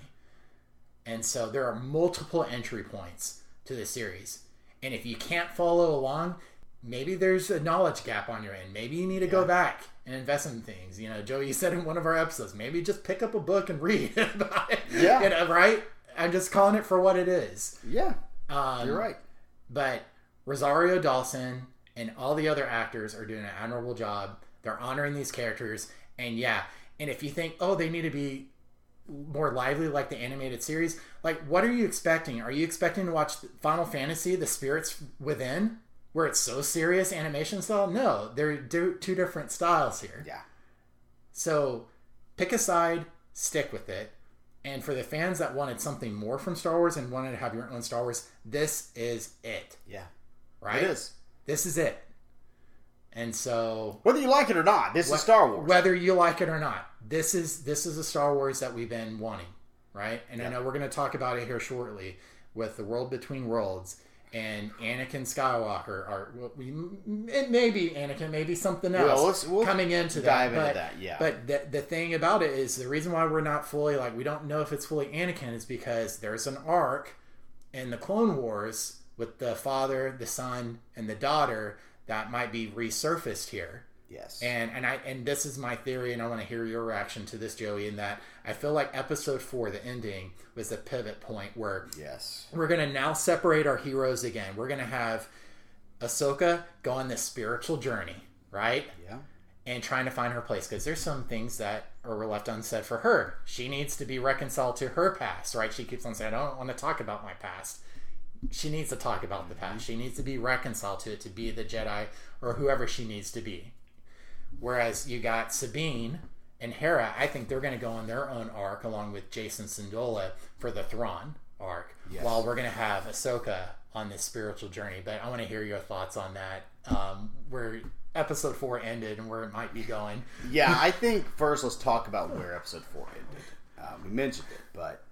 And so there are multiple entry points to the series. And if you can't follow along, maybe there's a knowledge gap on your end. Maybe you need to yeah. go back and invest in things. You know, Joe, you said in one of our episodes, maybe just pick up a book and read about it.
Yeah.
You know, right? I'm just calling it for what it is.
Yeah.
Um,
You're right.
But Rosario Dawson and all the other actors are doing an admirable job. They're honoring these characters. And yeah, and if you think, oh, they need to be more lively like the animated series like what are you expecting are you expecting to watch final fantasy the spirits within where it's so serious animation style no they're two different styles here
yeah
so pick a side stick with it and for the fans that wanted something more from star wars and wanted to have your own star wars this is it.
Yeah.
Right?
It is.
This is it. And so
whether you like it or not, this wh- is Star Wars.
Whether you like it or not, this is this is a Star Wars that we've been wanting, right? And I know we're going to talk about it here shortly with the World Between Worlds and Anakin Skywalker. Or it may be Anakin, maybe something else well, we'll coming into
that.
But,
into that, yeah.
But the, the thing about it is the reason why we're not fully like we don't know if it's fully Anakin is because there's an arc in the Clone Wars with the father, the son, and the daughter that might be resurfaced here.
Yes.
And and I and this is my theory, and I want to hear your reaction to this, Joey. In that I feel like episode four, the ending, was a pivot point where
yes,
we're gonna now separate our heroes again. We're gonna have Ahsoka go on this spiritual journey, right?
Yeah.
And trying to find her place because there's some things that are left unsaid for her. She needs to be reconciled to her past, right? She keeps on saying, "I don't want to talk about my past." she needs to talk about the past. Mm-hmm. She needs to be reconciled to it to be the Jedi or whoever she needs to be. Whereas you got Sabine and Hera, I think they're going to go on their own arc along with Jacen Syndulla for the Thrawn arc, yes. while we're going to have Ahsoka on this spiritual journey. But I want to hear your thoughts on that. Um, where episode four ended and where it might be going.
Yeah, I think first let's talk about where episode four ended. Um, we mentioned it, but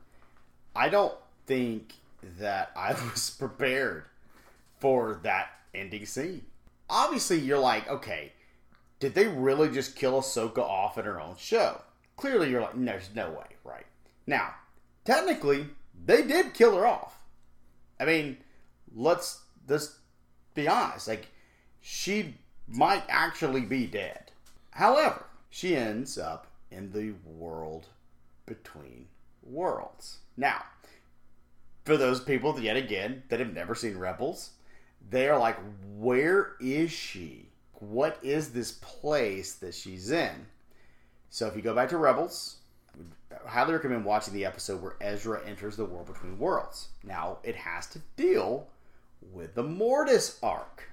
I don't think that I was prepared for that ending scene. Obviously, you're like, okay, did they really just kill Ahsoka off in her own show? Clearly, you're like, there's no way, right? Now, technically, they did kill her off. I mean, let's just be honest. Like, she might actually be dead. However, she ends up in the world between worlds. Now, for those people yet again that have never seen Rebels, they are like, where is she? What is this place that she's in? So if you go back to Rebels, I highly recommend watching the episode where Ezra enters the world between worlds. Now, it has to deal with the Mortis arc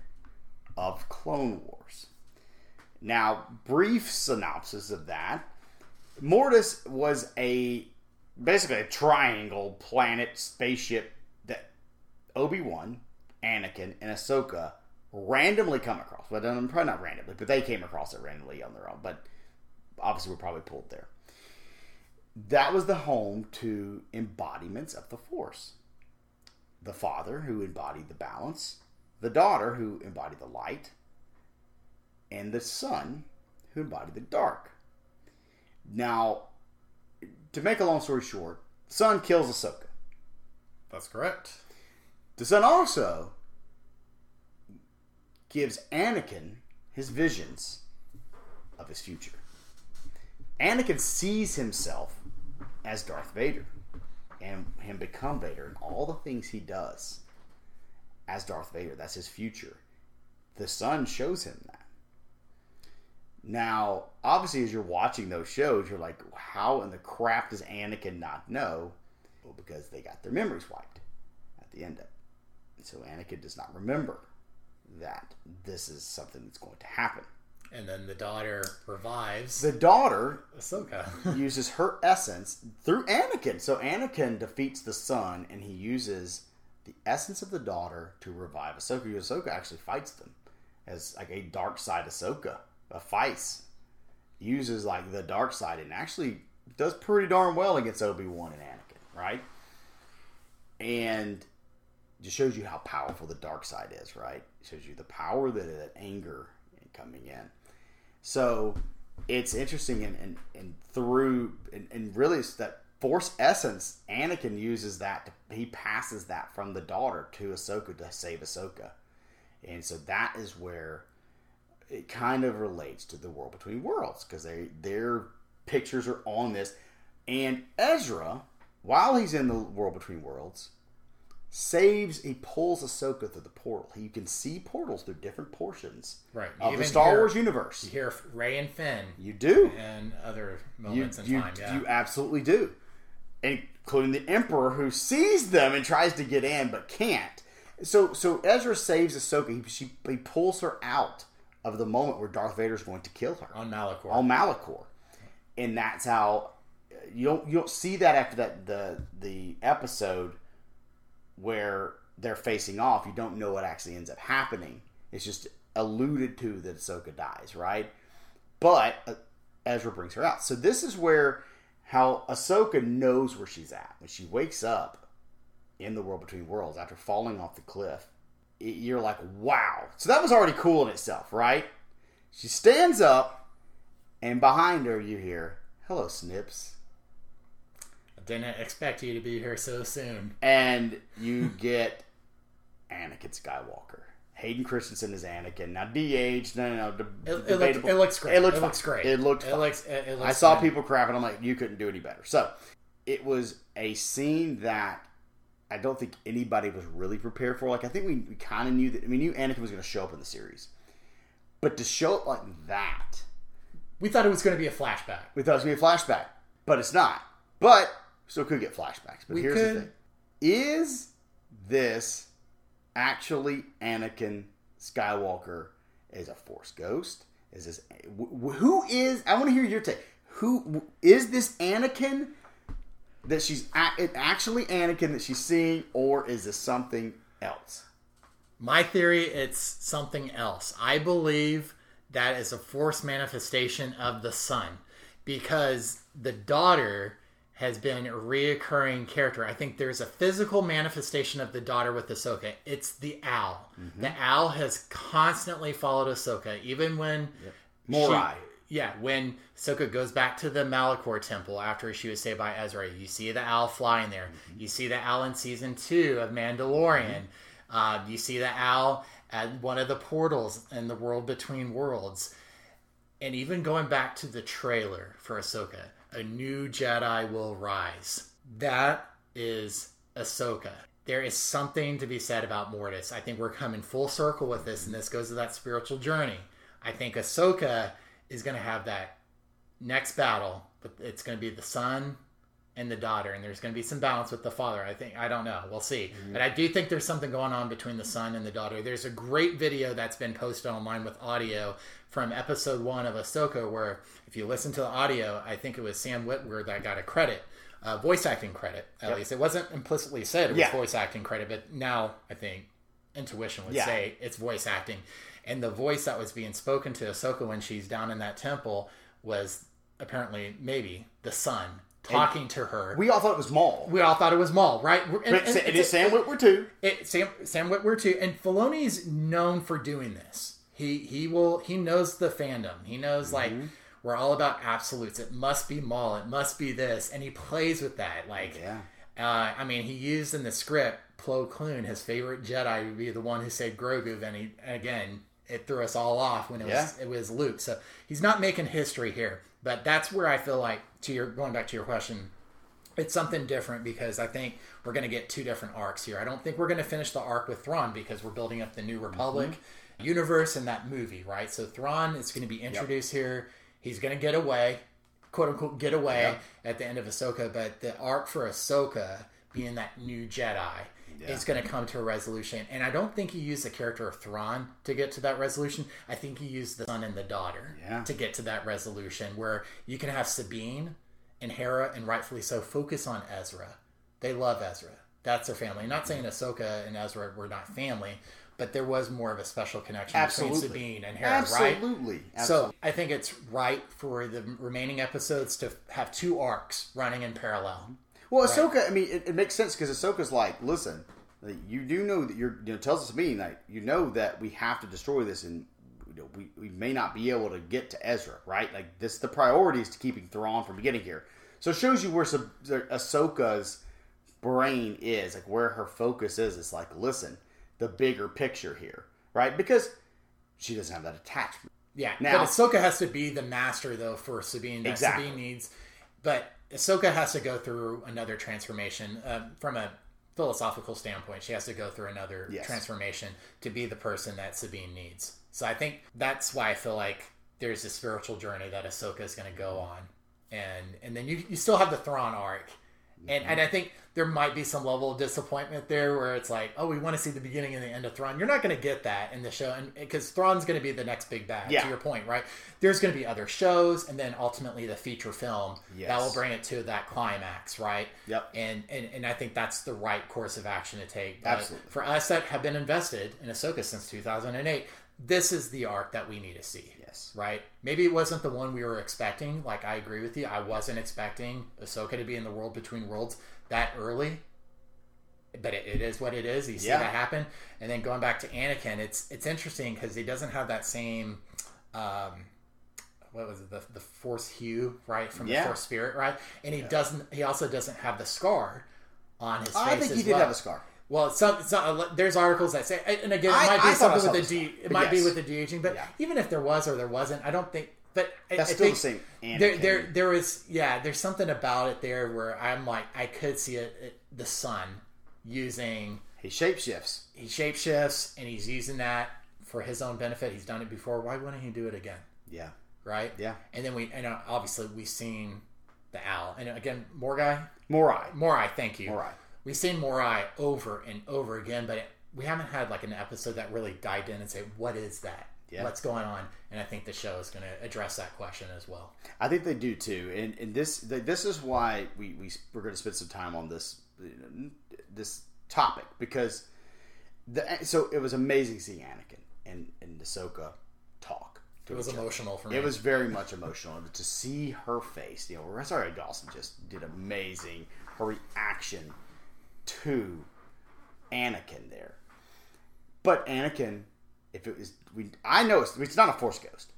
of Clone Wars. Now, brief synopsis of that. Mortis was a basically a triangle planet spaceship that Obi-Wan, Anakin, and Ahsoka randomly come across. But um, probably not randomly, but they came across it randomly on their own. But obviously, we're probably pulled there. That was the home to embodiments of the Force. The father, who embodied the balance, the daughter, who embodied the light, and the son, who embodied the dark. Now, to make a long story short, son kills Ahsoka.
That's correct.
The son also gives Anakin his visions of his future. Anakin sees himself as Darth Vader and him become Vader and all the things he does as Darth Vader. That's his future. The son shows him that. Now, obviously, as you're watching those shows, you're like, how in the crap does Anakin not know? Well, because they got their memories wiped at the end of it. And so Anakin does not remember that this is something that's going to happen.
And then the daughter revives
The daughter
Ahsoka.
uses her essence through Anakin. So Anakin defeats the son, and he uses the essence of the daughter to revive Ahsoka. Ahsoka actually fights them as like a dark side Ahsoka, a fights uses like the dark side, and actually does pretty darn well against Obi Wan and Anakin, right? And just shows you how powerful the dark side is, right? Shows you the power that, that anger coming in. So it's interesting and, and, and through and, and really it's that force essence, Anakin uses that to, he passes that from the daughter to Ahsoka to save Ahsoka. And so that is where it kind of relates to the world between worlds because they their pictures are on this. And Ezra, while he's in the world between worlds, saves he pulls Ahsoka through the portal. He can see portals through different portions
Right.
of
Even
the Star
hear-
Wars universe.
You hear Rey and Finn
You do.
and other
You,
moments in
you,
time. Yeah.
you absolutely do. Including the Emperor who sees them and tries to get in but can't. So so Ezra saves Ahsoka. He, she, he pulls her out of the moment where Darth Vader's going to kill her
on Malachor.
on Malachor, and that's how you don't you don't see that after that the the episode where they're facing off. You don't know what actually ends up happening. It's just alluded to that Ahsoka dies, right? But uh, Ezra brings her out. So this is where how Ahsoka knows where she's at when she wakes up in the world between worlds after falling off the cliff. it- You're like, wow. So that was already cool in itself, right? She stands up, and behind her you hear, "Hello, Snips,"
didn't expect you to be here so soon.
and you get Anakin Skywalker. Hayden Christensen is Anakin. Now de-aged, no, no, no. de-
It, it, look,
debatable.
it looks great.
It looked
looks great.
It looked
It looks. It, it looks
I saw
fine.
people crapping. I'm like, you couldn't do any better. So it was a scene that I don't think anybody was really prepared for. Like, I think we, we kind of knew that. I mean, knew Anakin was going to show up in the series, but to show up like that,
We thought it was going to be a flashback.
we thought it was going to be a flashback, but it's not. But still could get flashbacks. But
We
here's the thing: is this actually Anakin Skywalker as a Force ghost? Is this wh- wh- who is? I want to hear your take. Who is this Anakin? That she's actually Anakin that she's seeing, or is this something else?
My theory, it's something else. I believe that is a force manifestation of the son because the daughter has been a reoccurring character. I think there's a physical manifestation of the daughter with Ahsoka. It's the owl. Mm-hmm. The owl has constantly followed Ahsoka, even when
Morai.
she- yeah, when Ahsoka goes back to the Malachor temple after she was saved by Ezra, you see the owl flying there. Mm-hmm. You see the owl in season two of Mandalorian. Mm-hmm. Uh, you see the owl at one of the portals in the world between worlds. And even going back to the trailer for Ahsoka, a new Jedi will rise. That is Ahsoka. There is something to be said about Mortis. I think we're coming full circle with this, and this goes to that spiritual journey. I think Ahsoka is going to have that next battle, but it's going to be the son and the daughter, and there's going to be some balance with the father. I think I don't know. We'll see. Mm-hmm. But I do think there's something going on between the son and the daughter. There's a great video that's been posted online with audio from episode one of Ahsoka, where if you listen to the audio, I think it was Sam Witwer that got a credit. Uh, voice acting credit, at least. It wasn't implicitly said it was
Yeah.
voice acting credit, but now I think intuition would
Yeah.
say it's voice acting. And the voice that was being spoken to Ahsoka when she's down in that temple was apparently maybe the son talking to her. We,
all thought it was Maul.
We all thought it was Maul, right? And- and it's-
is Sam Witwer too.
it, Sam Sam Witwer too, and Filoni's known for doing this. He he will he knows the fandom. He knows like
Mm-hmm.
we're all about absolutes. It must be Maul. It must be this, and he plays with that. Like,
Yeah.
uh, I mean, he used in the script Plo Koon, his favorite Jedi, to be the one who saved Grogu. And he again, it threw us all off when it was it was Luke. So he's not making history here. But that's where I feel like to your going back to your question it's something different because I think we're going to get two different arcs here. I don't think we're going to finish the arc with Thrawn because we're building up the New Republic universe in that movie, right? So Thrawn is going to be introduced here. He's going to get away, quote unquote, get away at the end of Ahsoka. But the arc for Ahsoka being that new Jedi is going to come to a resolution. And I don't think he used the character of Thrawn to get to that resolution. I think he used the son and the daughter
Yeah.
to get to that resolution where you can have Sabine and Hera, and rightfully so, focus on Ezra. They love Ezra. That's their family. Not saying Ahsoka and Ezra were not family, but there was more of a special connection
Absolutely.
between Sabine and Hera, right?
Absolutely.
So I think it's right for the remaining episodes to have two arcs running in parallel.
Well, Ahsoka, I mean, it, it makes sense because Ahsoka's like, listen, you do know that you're, you know, tells us to me, like, you know that we have to destroy this and you know, we, we may not be able to get to Ezra, right? Like, this, the priority is to keeping Thrawn from getting here. So it shows you where Ahsoka's brain is, like, where her focus is. It's like, listen, the bigger picture here, right? Because she doesn't have that attachment.
Yeah,
Now-
but Ahsoka has to be the master though for Sabine. That
Exactly.
Sabine needs, but Ahsoka has to go through another transformation um, from a philosophical standpoint. She has to go through another
Yes.
transformation to be the person that Sabine needs. So I think that's why I feel like there's a spiritual journey that Ahsoka is going to go on, and and then you you still have the Thrawn arc. And, and mm-hmm. I think there might be some level of disappointment there where it's like, oh, we want to see the beginning and the end of Thrawn. You're not going to get that in the show, and because Thrawn's going to be the next big bad.
Yeah.
To your point, right? There's going to be other shows, and then ultimately the feature film
Yes.
that will bring it to that climax, right?
Yep.
And and and I think that's the right course of action to take. But
Absolutely.
For us that have been invested in Ahsoka since 2008, this is the arc that we need to see Right? Maybe it wasn't the one we were expecting. Like I agree with you, I wasn't expecting Ahsoka to be in the world between worlds that early. But it, it is what it is. You see
Yeah.
that happen, and then going back to Anakin, it's it's interesting because he doesn't have that same, um, what was it, the the Force hue, right, from
Yeah.
the Force Spirit, right? And he doesn't. He also doesn't have the scar on his face.
I think he did
well.
have a scar.
Well, some, not, there's articles that say, and again, it
I-
might be
I I
something with the D. it might be with the de aging, but
Yeah.
even if there was or there wasn't, I don't think. But I,
That's
I
still
think
the same
There,
Anakin.
there, there is, yeah. There's something about it there where I'm like, I could see it, it the son using
He shapeshifts.
he shapeshifts and he's using that for his own benefit. He's done it before. Why wouldn't he do it again?
Yeah.
Right?
Yeah.
And then we, and uh, obviously we've seen the owl, and again, more guy,
Morai.
Morai, thank you.
Morai.
We've seen Morai over and over again, but it, we haven't had like an episode that really dived in and say, what is that?
Yeah.
What's going on? And I think the show is going to address that question as well.
I think they do too, and and this th- this is why we we we're going to spend some time on this this topic because the so it was amazing seeing Anakin and and Ahsoka talk.
It was
other.
emotional for me.
It was very much emotional to see her face. You know, Rosario Dawson just did amazing. Her reaction to Anakin there, but Anakin, if it was we, I know it's, it's not a Force ghost.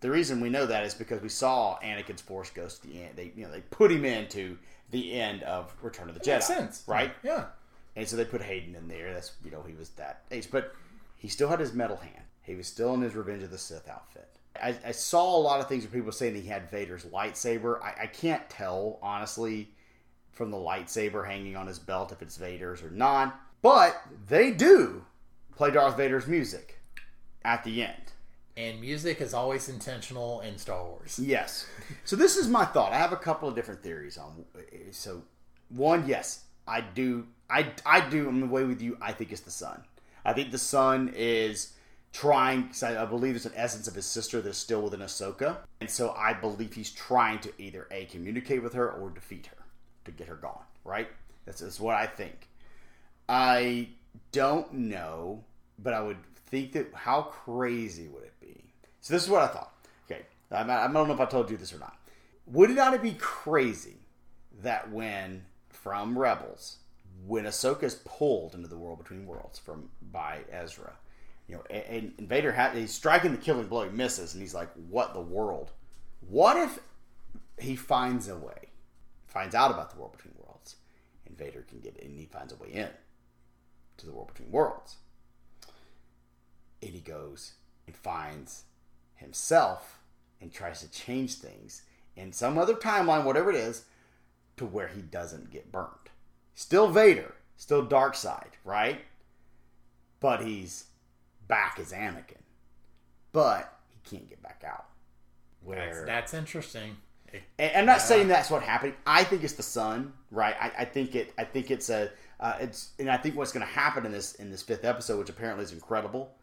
The reason we know that is because we saw Anakin's Force ghost at the end. They you know they put him into the end of Return of the Jedi,
Makes sense.
right?
Yeah.
And so they put Hayden in there. That's you know he was that age, but he still had his metal hand. He was still in his Revenge of the Sith outfit. I, I saw a lot of things where people saying he had Vader's lightsaber. I, I can't tell honestly from the lightsaber hanging on his belt if it's Vader's or not. But they do play Darth Vader's music at the end.
And music is always intentional in Star Wars.
Yes. So this is my thought. I have a couple of different theories on. So one, yes, I do. I I do. I'm away with you. I think it's the son. I think the son is trying. I, I believe it's an essence of his sister that's still within Ahsoka, and so I believe he's trying to either a communicate with her or defeat her to get her gone. Right. That's, that's what I think. I don't know, but I would think that how crazy would it be? So this is what I thought. Okay, I, I don't know if I told you this or not. Would it not be crazy that when from Rebels, when Ahsoka is pulled into the world between worlds from by Ezra, you know, and, and Vader ha- he's striking the killing blow, he misses, and he's like, "What the world? What if he finds a way, finds out about the world between worlds, and Vader can get in, and he finds a way in to the world between worlds, and he goes and finds himself and tries to change things in some other timeline, whatever it is, to where he doesn't get burned. Still Vader, still dark side, right? But he's back as Anakin. But he can't get back out.
Where that's, that's interesting.
And I'm not yeah. saying that's what happened. I think it's the son, right? I, I think it. I think it's a. Uh, it's and I think what's going to happen in this in this fifth episode, which apparently is incredible.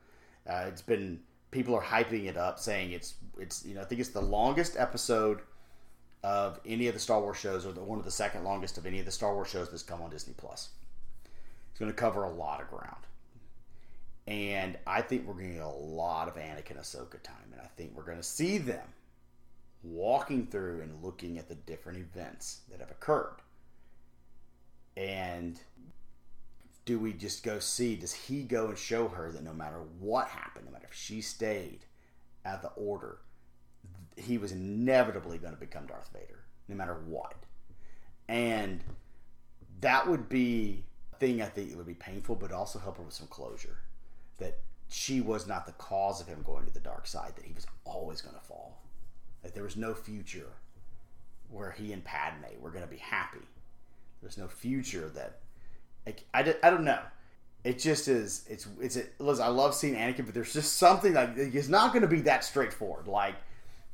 Uh, it's been people are hyping it up, saying it's it's you know I think it's the longest episode of any of the Star Wars shows, or the one of the second longest of any of the Star Wars shows that's come on Disney Plus. It's going to cover a lot of ground, and I think we're going to get a lot of Anakin Ahsoka time, and I think we're going to see them walking through and looking at the different events that have occurred. And do we just go see? Does he go and show her that no matter what happened, no matter if she stayed at the order, he was inevitably going to become Darth Vader, no matter what. And that would be a thing I think it would be painful, but also help her with some closure. That she was not the cause of him going to the dark side, that he was always going to fall. There was no future where he and Padme were going to be happy. There's no future that. Like, I, I don't know. It just is. It's it's. It, listen, I love seeing Anakin, but there's just something like it's not going to be that straightforward. Like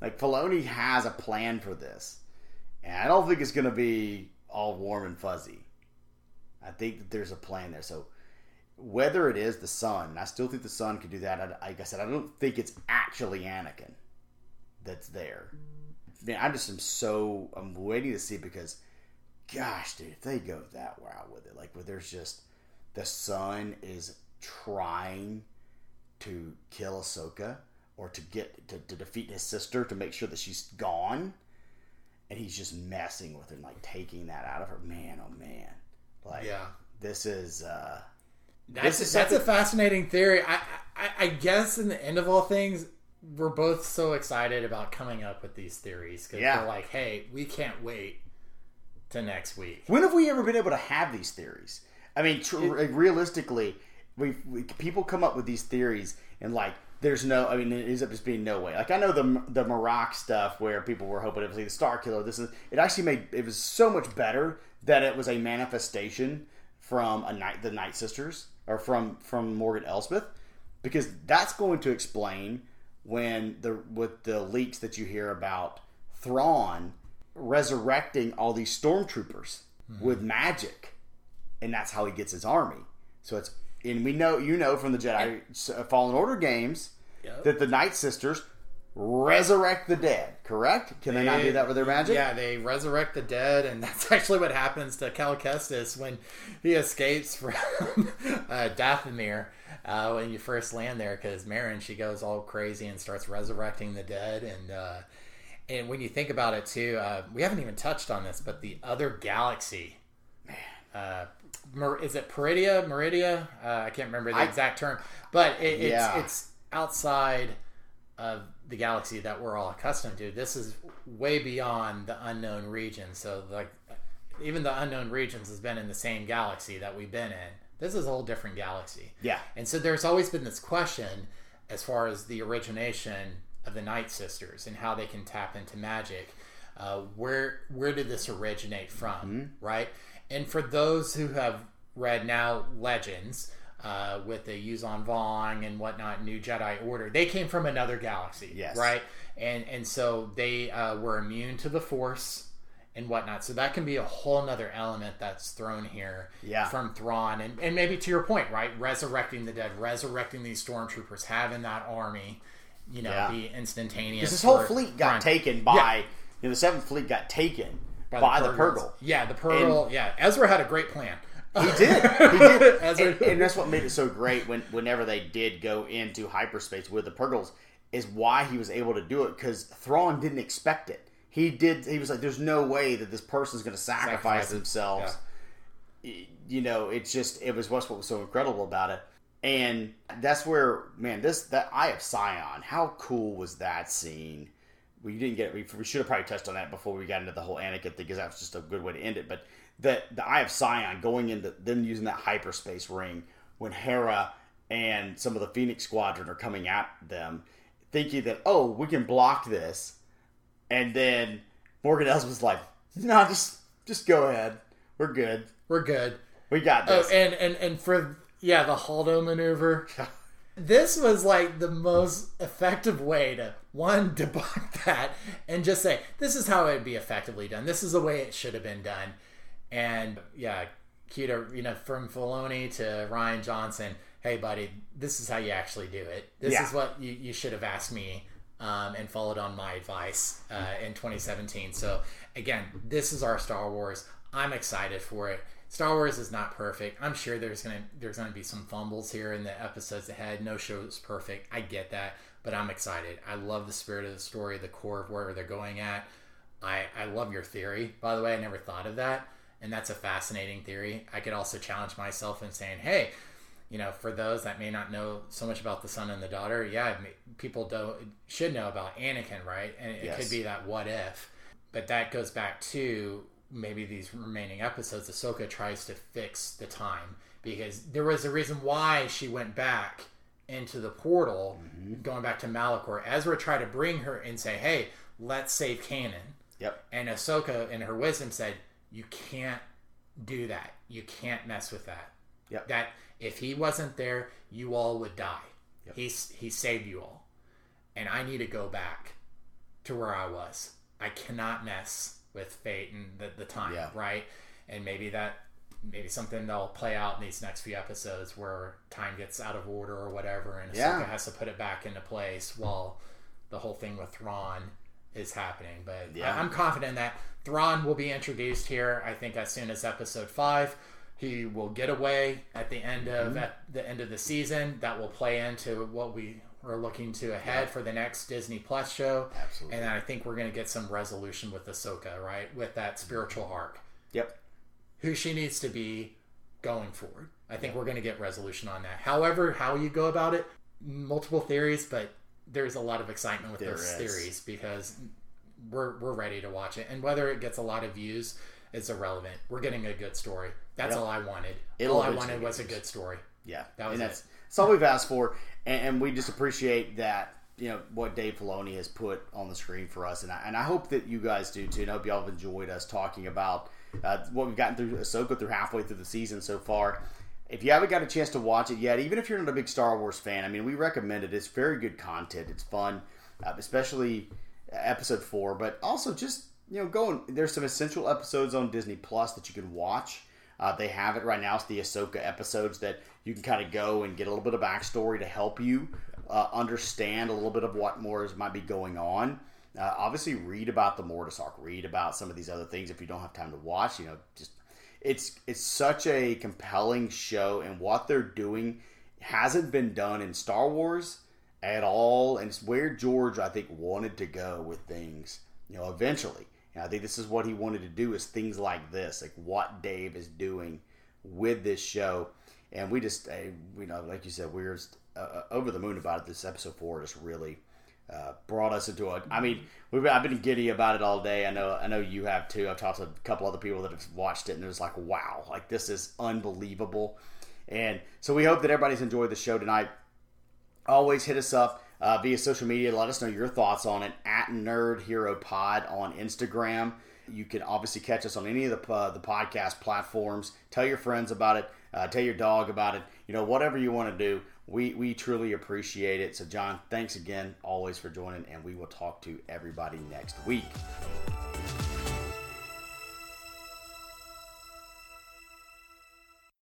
like Filoni has a plan for this, and I don't think it's going to be all warm and fuzzy. I think that there's a plan there. So whether it is the son, I still think the son could do that. I, like I said, I don't think it's actually Anakin that's there. Man, I just am so I'm waiting to see because, gosh, dude, if they go that route with it, like where there's just the son is trying to kill Ahsoka or to get to, to defeat his sister to make sure that she's gone and he's just messing with her and like taking that out of her. Man oh man. Like yeah. this is uh
that's this is that's a fascinating theory. I, I i guess in the end of all things we're both so excited about coming up with these theories because yeah. we're like hey we can't wait to next week
when have we ever been able to have these theories i mean tr- realistically we people come up with these theories and like there's no. I mean, it ends up just being no way. Like I know the the Marrok stuff where people were hoping it was like the Star Killer. This is it actually made it was so much better that it was a manifestation from a night the Night Sisters or from from Morgan Elsbeth because that's going to explain when the with the leaks that you hear about Thrawn resurrecting all these stormtroopers mm-hmm. with magic, and that's how he gets his army. So it's and we know you know from the Jedi uh, Fallen Order games yep. that the Night Sisters resurrect the dead. Correct? Can they, they, not do that with their magic?
Yeah, they resurrect the dead, and that's actually what happens to Cal Kestis when he escapes from uh, Dathomir. Uh, when you first land there, because Merrin she goes all crazy and starts resurrecting the dead, and uh, and when you think about it too, uh, we haven't even touched on this, but the other galaxy, man, uh, is it Peridea? Meridia? Uh, I can't remember the I, exact term, but it, it's yeah. it's outside of the galaxy that we're all accustomed to. This is way beyond the unknown region. So like even the unknown regions has been in the same galaxy that we've been in. This is a whole different galaxy.
Yeah.
And so there's always been this question as far as the origination of the Night Sisters and how they can tap into magic. Uh, where where did this originate from? Mm-hmm. Right and for those who have read now Legends, uh, with the Yuuzhan Vong and whatnot, New Jedi Order. They came from another galaxy,
Yes.
right? And and so they uh, were immune to the Force and whatnot. So that can be a whole nother element that's thrown here
Yeah.
from Thrawn, and and maybe to your point, right? Resurrecting the dead, resurrecting these stormtroopers, having that army, you know,
Yeah.
be instantaneous.
Because this whole fleet got
Thrawn.
taken by you know, the Seventh Fleet got taken by, the, Purrgil.
Yeah, the Purrgil. yeah, Ezra had a great plan.
He did. He did.
Ezra-
and, and that's what made it so great when whenever they did go into hyperspace with the Purrgils is why he was able to do it because Thrawn didn't expect it. He did. He was like, "There's no way that this person's going to sacrifice
Sacrifice
themselves." Y- You know, it's just it was what's what was so incredible about it, and that's where man, this that Eye of Sion. How cool was that scene? We didn't get we, we should have probably touched on that before we got into the whole Anakin thing because that was just a good way to end it. But the the Eye of Sion going into them using that hyperspace ring when Hera and some of the Phoenix Squadron are coming at them, thinking that oh we can block this, and then Morgan Els was like, no, just just go ahead, we're good,
We're good.
we got
oh,
this."
Oh, and and and for yeah, the Holdo maneuver. This was like the most effective way to one debunk that and just say this is how it'd be effectively done. This is the way it should have been done. And yeah, Keto, you know, from Filoni to Rian Johnson, hey buddy, this is how you actually do it. This
Yeah.
is what you, you should have asked me um, and followed on my advice uh, in 2017. So again, this is our Star Wars. I'm excited for it. Star Wars is not perfect. I'm sure there's gonna there's gonna be some fumbles here in the episodes ahead. No show is perfect. I get that, but I'm excited. I love the spirit of the story, the core of where they're going at. I I love your theory. By the way, I never thought of that, and that's a fascinating theory. I could also challenge myself in saying, hey, you know, for those that may not know so much about the son and the daughter, yeah, people don't should know about Anakin, right? And it
Yes.
could be that what if, but that goes back to maybe these remaining episodes. Ahsoka tries to fix the time because there was a reason why she went back into the portal, mm-hmm. going back to Malachor. Ezra tried to bring her and say, "Hey, let's save Kanan."
Yep.
And Ahsoka, in her wisdom, said, "You can't do that. You can't mess with that.
Yep.
That if he wasn't there, you all would die. He's he saved you all, and I need to go back to where I was. I cannot mess with fate and the, the time,
Yeah.
right? And maybe that maybe something that'll play out in these next few episodes where time gets out of order or whatever, and Ahsoka
Yeah.
has to put it back into place while the whole thing with Thrawn is happening. But
Yeah.
I, I'm confident that Thrawn will be introduced here. I think as soon as episode five, he will get away at the end of
Mm-hmm.
at the end of the season. That will play into what we are looking to ahead for the next Disney Plus show.
Absolutely.
And I think we're going to get some resolution with Ahsoka, right? With that spiritual arc,
Yep.
who she needs to be going forward. I think we're going to get resolution on that. However, how you go about it, multiple theories, but there's a lot of excitement with
There
those
is.
theories because we're we're ready to watch it. And whether it gets a lot of views is irrelevant. We're getting a good story. That's
Yep.
all I wanted.
It'll
all I wanted was a good story.
Yeah,
That was
and that's
it.
that's all we've asked for, and, and we just appreciate that you know what Dave Filoni has put on the screen for us, and I, and I hope that you guys do too. And I hope y'all have enjoyed us talking about uh, what we've gotten through Ahsoka through halfway through the season so far. If you haven't got a chance to watch it yet, even if you're not a big Star Wars fan, I mean, we recommend it. It's very good content. It's fun, uh, especially episode four, but also just you know going. There's some essential episodes on Disney Plus that you can watch. Uh, they have it right now. It's the Ahsoka episodes that you can kind of go and get a little bit of backstory to help you uh, understand a little bit of what more is, might be going on. Uh, obviously, read about the Mortis arc. Read about some of these other things if you don't have time to watch. You know, just it's it's such a compelling show, and what they're doing hasn't been done in Star Wars at all, and it's where George I think wanted to go with things. You know, eventually, and I think this is what he wanted to do is things like this, like what Dave is doing with this show, and we just, uh, you know, like you said, we are just, uh, over the moon about it. This episode four just really uh, brought us into a. I mean, we've I've been giddy about it all day. I know I know you have too. I've talked to a couple other people that have watched it, and it was like, wow, like this is unbelievable. And so we hope that everybody's enjoyed the show tonight. Always hit us up uh, via social media. Let us know your thoughts on it at Nerd Hero Pod on Instagram. You can obviously catch us on any of the, uh, the podcast platforms. Tell your friends about it. Uh, tell your dog about it. You know, whatever you want to do, we, we truly appreciate it. So, Jon, thanks again always for joining, and we will talk to everybody next week.